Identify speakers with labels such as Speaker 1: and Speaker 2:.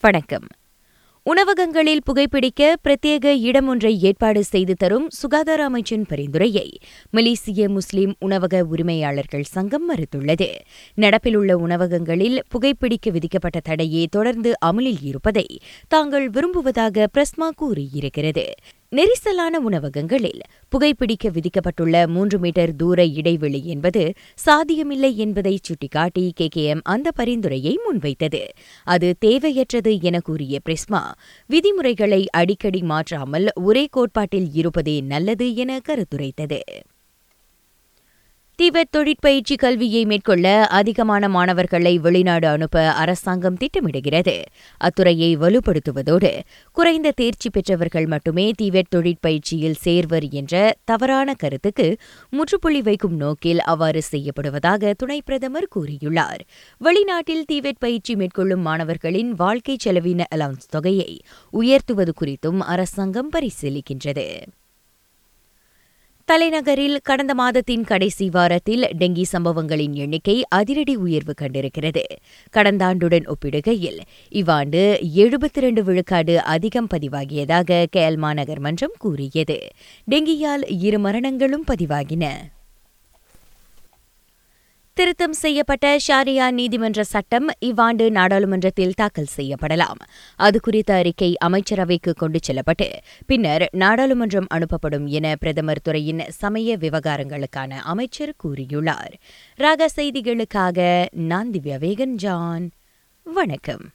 Speaker 1: வணக்கம். உணவகங்களில் புகைப்பிடிக்க பிரத்யேக இடம் ஒன்றை ஏற்பாடு செய்து தரும் சுகாதார அமைச்சின் பரிந்துரையை மலேசிய முஸ்லிம் உணவக உரிமையாளர்கள் சங்கம் மறுத்துள்ளது. நடப்பில் உள்ள உணவகங்களில் புகைப்பிடிக்க விதிக்கப்பட்ட தடையே தொடர்ந்து அமலில் இருப்பதை தாங்கள் விரும்புவதாக பிரஸ்மா கூறியிருக்கிறது. நெரிசலான உணவகங்களில் புகைப்பிடிக்க விதிக்கப்பட்டுள்ள மூன்று மீட்டர் தூர இடைவெளி என்பது சாத்தியமில்லை என்பதை சுட்டிக்காட்டி கே கே எம் அந்த பரிந்துரையை முன்வைத்தது. அது தேவையற்றது என கூறிய பிரிஸ்மா விதிமுறைகளை அடிக்கடி மாற்றாமல் ஒரே கோட்பாட்டில் இருப்பதே நல்லது என கருத்துரைத்தது. திபெத் தொழிற்பயிற்சி கல்வியை மேற்கொள்ள அதிகமான மாணவர்களை வெளிநாடு அனுப்ப அரசாங்கம் திட்டமிடுகிறது. அத்துறையை வலுப்படுத்துவதோடு குறைந்த தேர்ச்சி பெற்றவர்கள் மட்டுமே தீவெட் தொழிற்பயிற்சியில் சேர்வர் என்ற தவறான கருத்துக்கு முற்றுப்புள்ளி வைக்கும் நோக்கில் அவ்வாறு செய்யப்படுவதாக துணை பிரதமர் கூறியுள்ளார். வெளிநாட்டில் தீவெட் பயிற்சி மேற்கொள்ளும் மாணவர்களின் வாழ்க்கை செலவின அலவுன்ஸ் தொகையை உயர்த்துவது குறித்தும் அரசாங்கம் பரிசீலிக்கின்றது. தலைநகரில் கடந்த மாதத்தின் கடைசி வாரத்தில் டெங்கி சம்பவங்களின் எண்ணிக்கை அதிரடி உயர்வு கண்டிருக்கிறது. கடந்த ஆண்டுடன் ஒப்பிடுகையில் இவ்வாண்டு எழுபத்தி இரண்டு விழுக்காடு அதிகம் பதிவாகியதாக கேல் மாநகர் மன்றம் கூறியது. டெங்கியால் இரு மரணங்களும் பதிவாகின. திருத்தம் செய்யப்பட்ட ஷாரியா நீதிமன்ற சட்டம் இவ்வாண்டு நாடாளுமன்றத்தில் தாக்கல் செய்யப்படலாம். அது குறித்த அறிக்கை அமைச்சரவைக்கு கொண்டு செல்லப்பட்டு பின்னர் நாடாளுமன்றம் அனுப்பப்படும் என பிரதமர் துறையின் சமய விவகாரங்களுக்கான அமைச்சர் கூறியுள்ளார். ராக செய்திகளுக்காக நான் திவ்யா வேகன் ஜான் வணக்கம்.